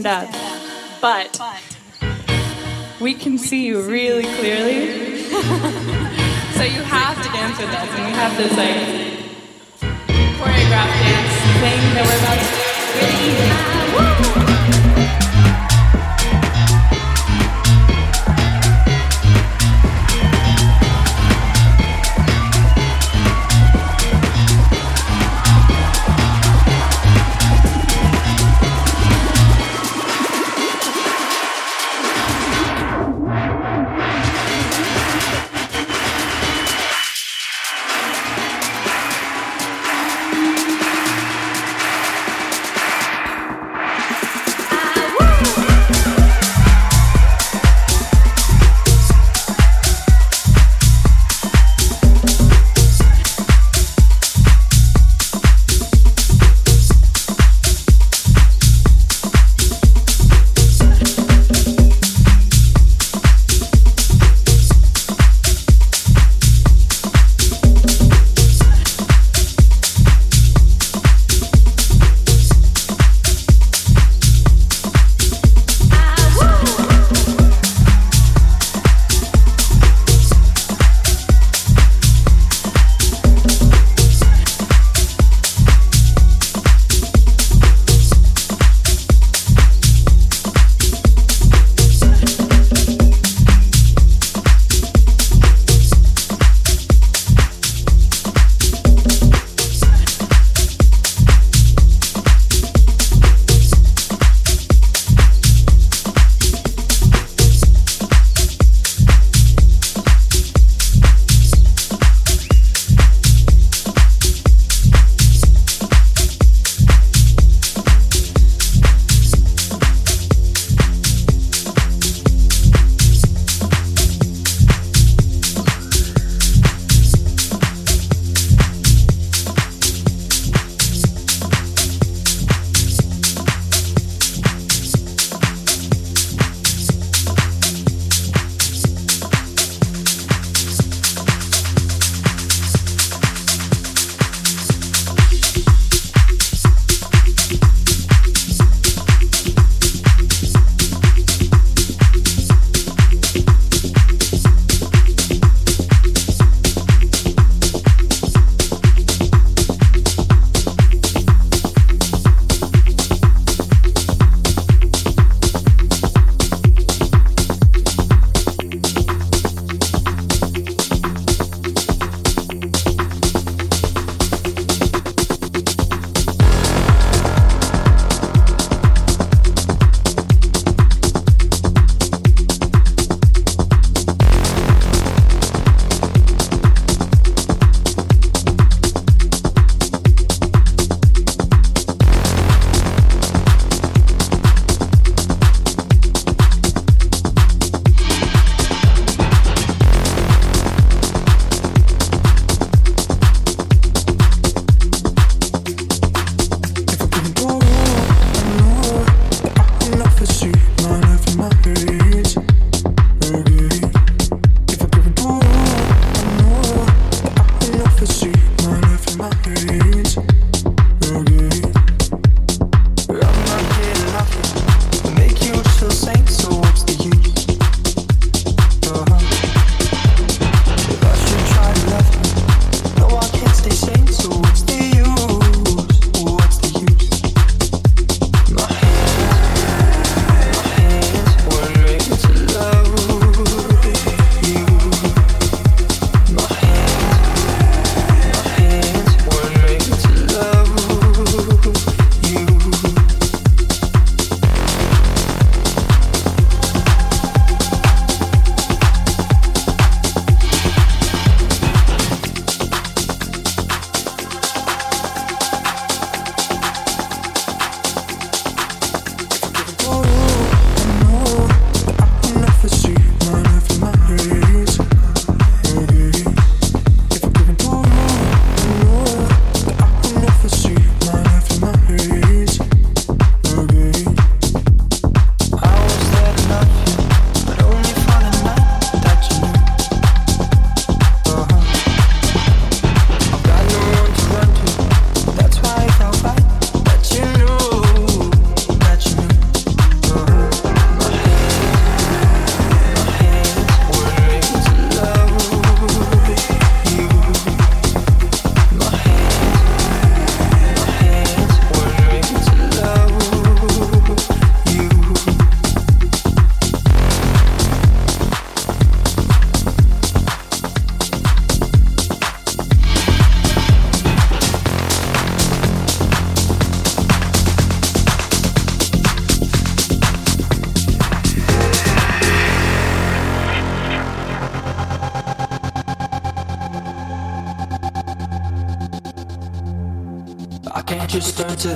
stand up,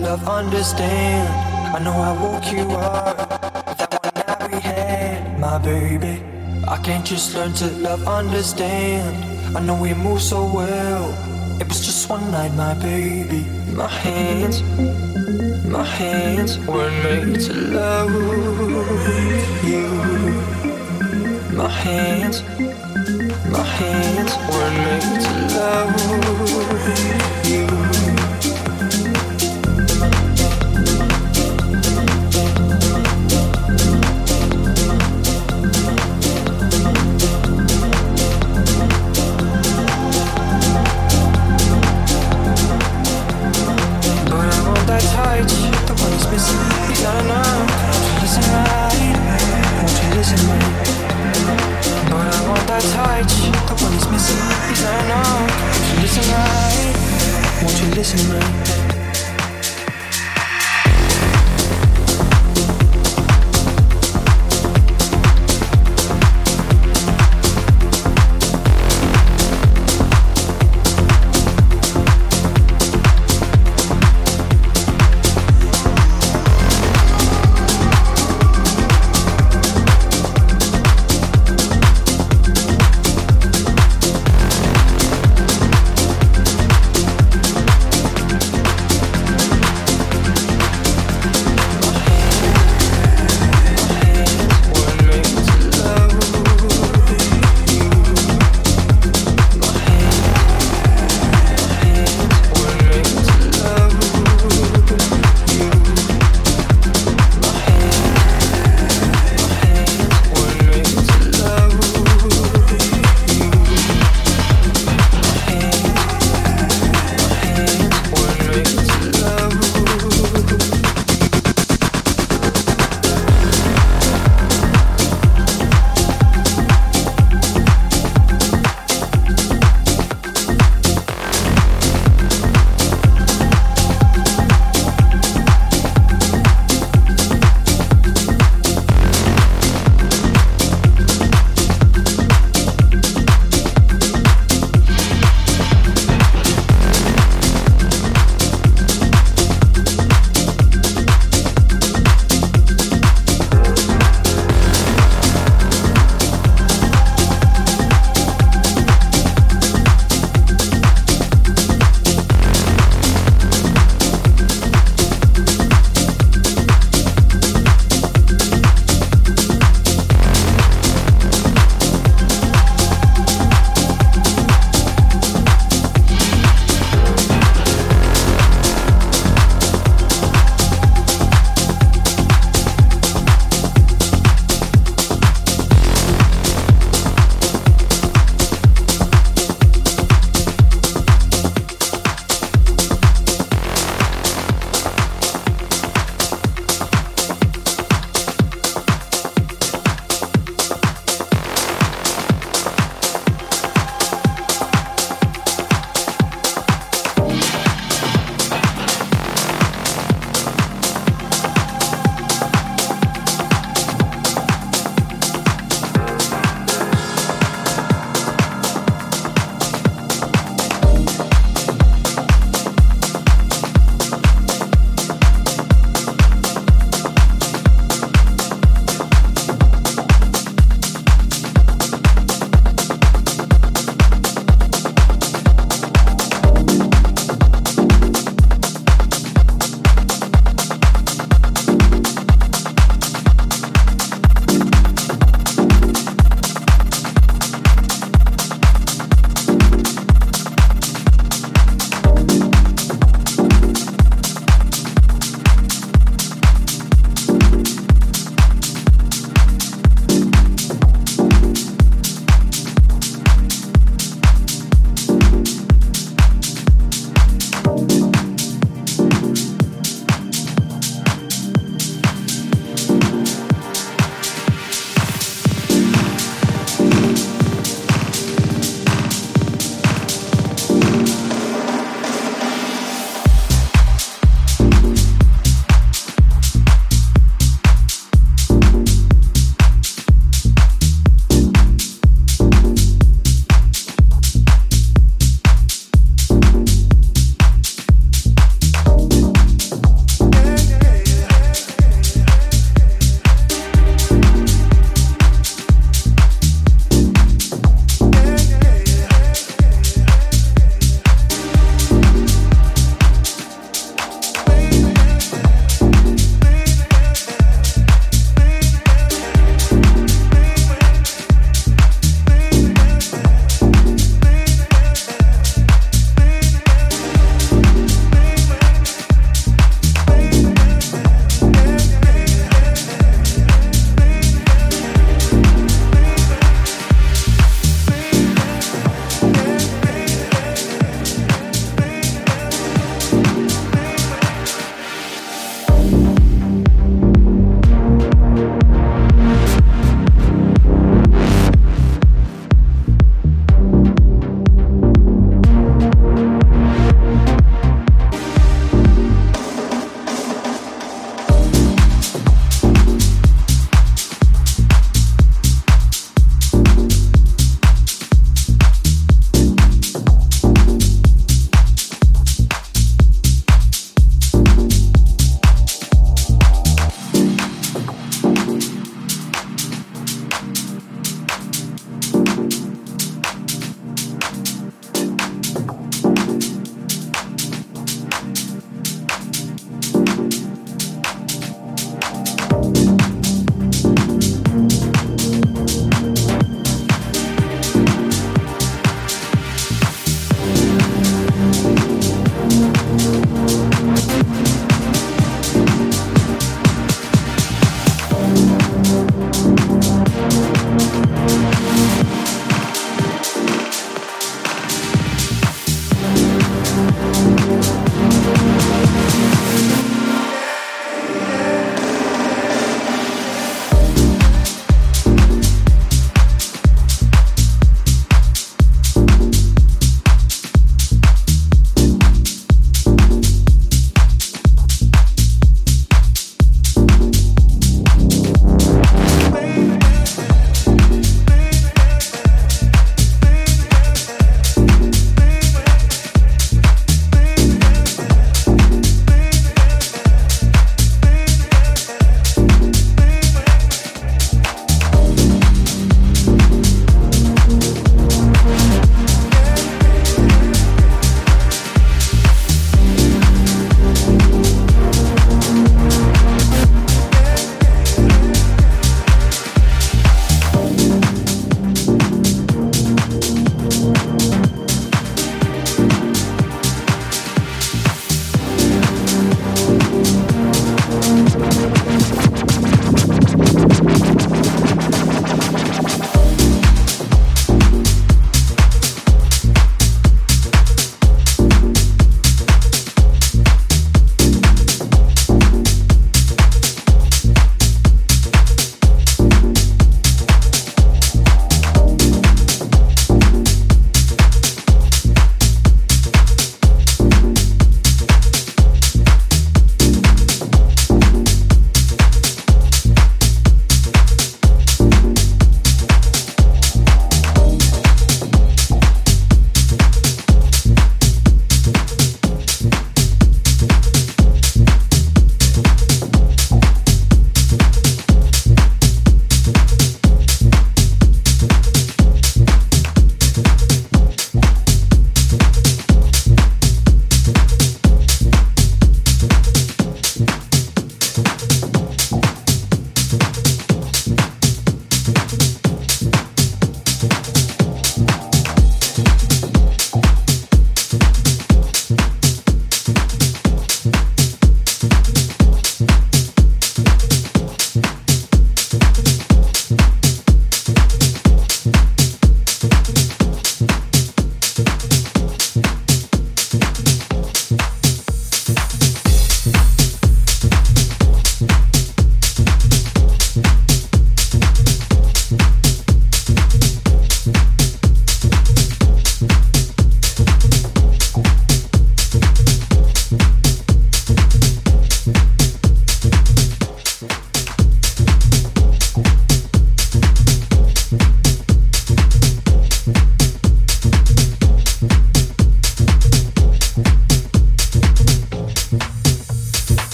love, understand. I know I woke you up with that one every hand, my baby. I can't just learn to love, understand. I know we move so well. It was just one night, my baby. My hands, my hands were made to love you. My hands, that touch, the one that's missing. he's no, won't you listen right? Won't you listen right? But I want that touch, the one that's missing. he's no, won't you listen right? Won't you listen right?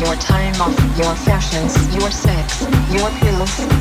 Your time off, your fashions, your sex, your pills,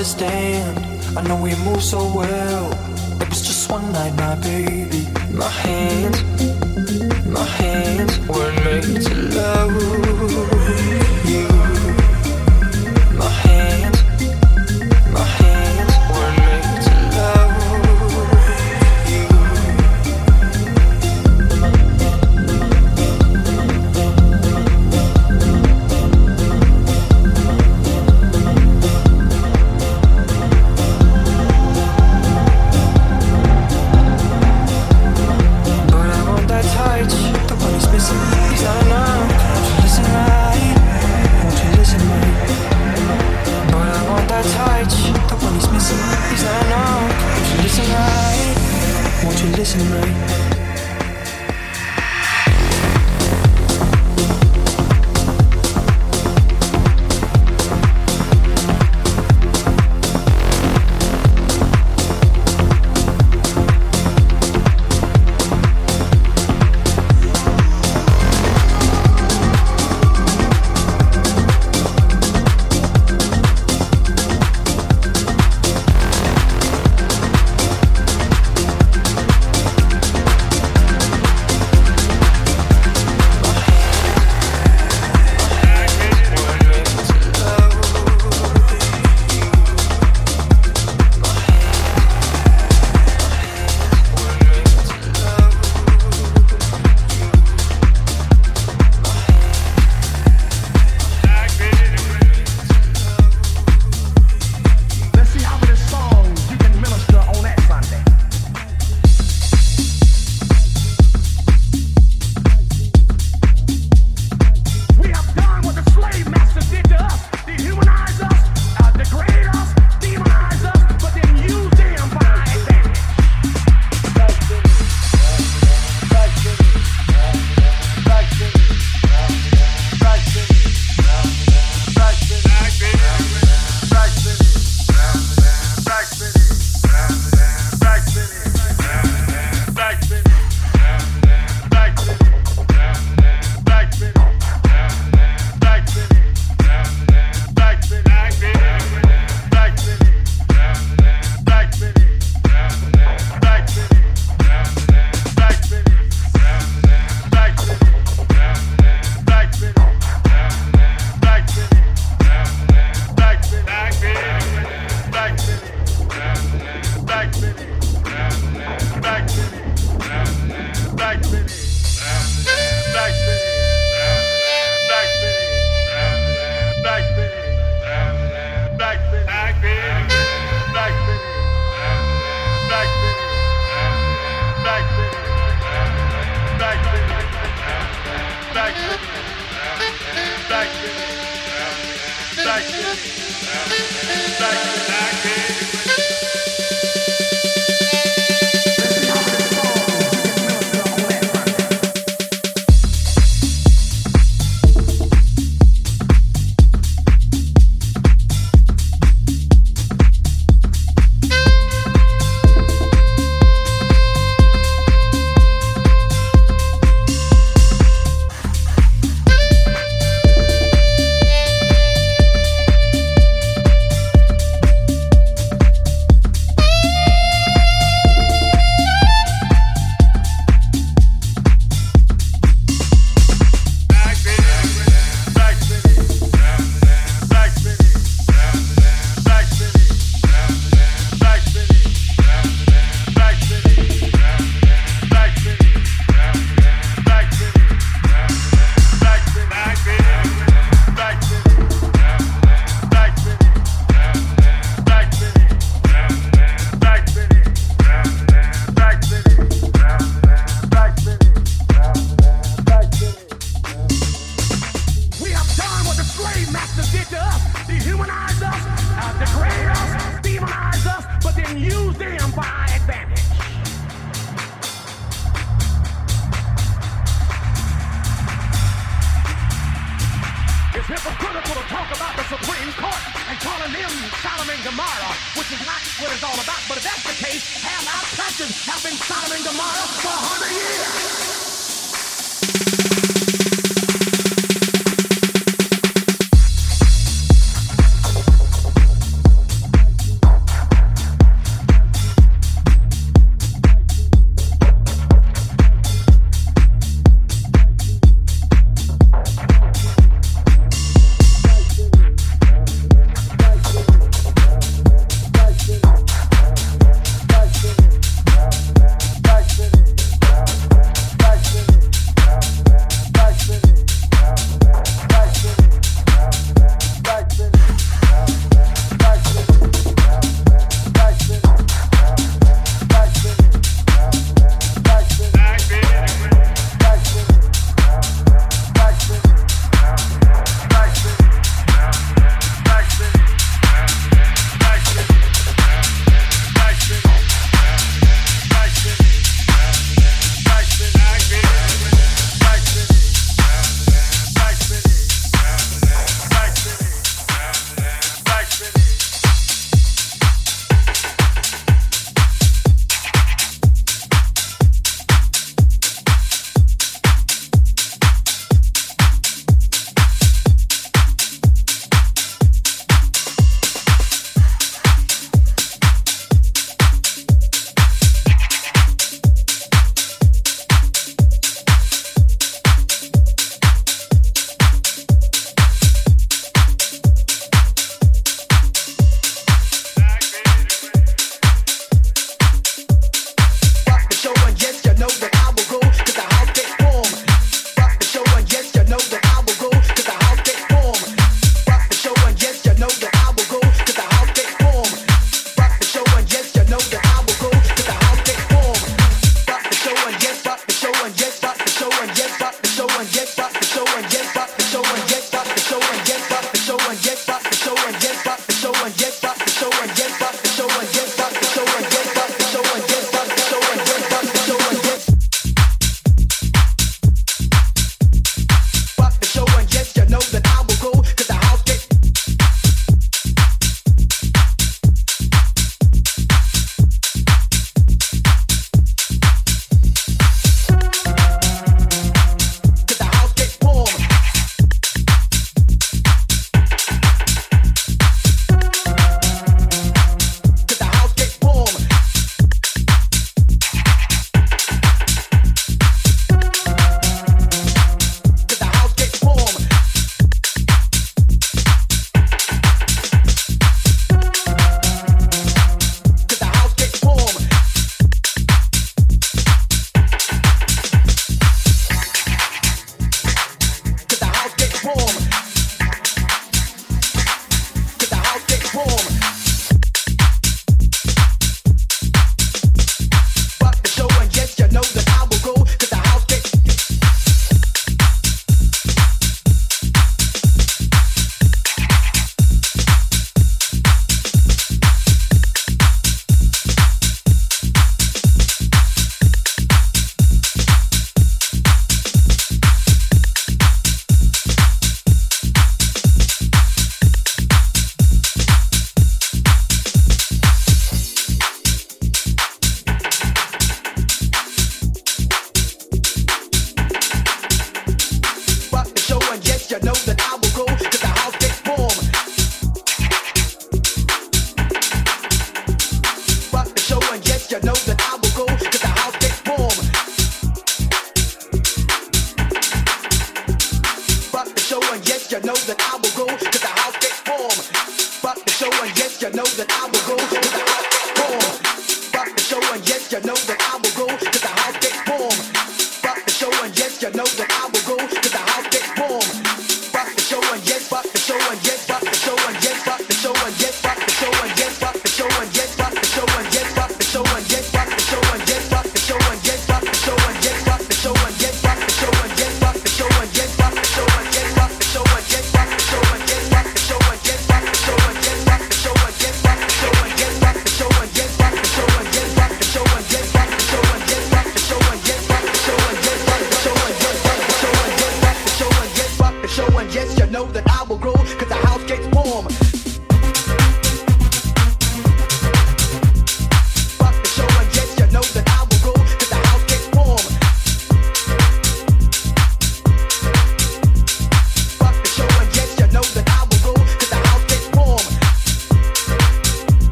understand. I know we move so well. It was just one night, my baby. My hands.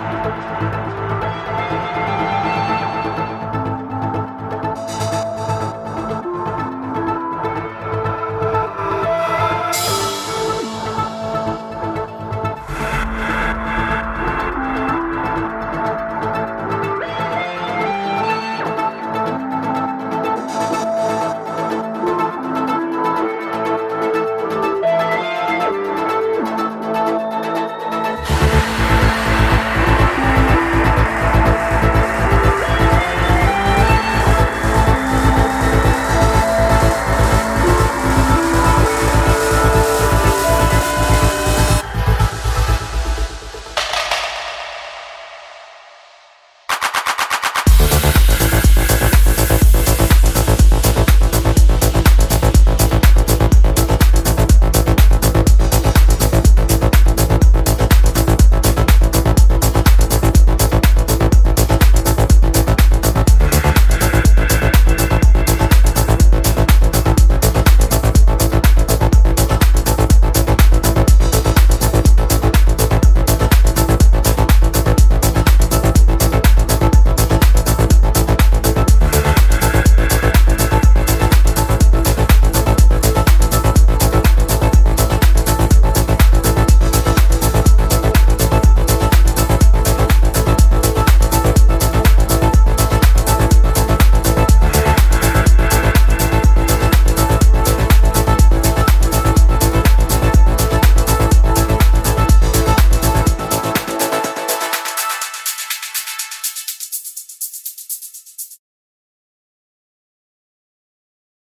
Música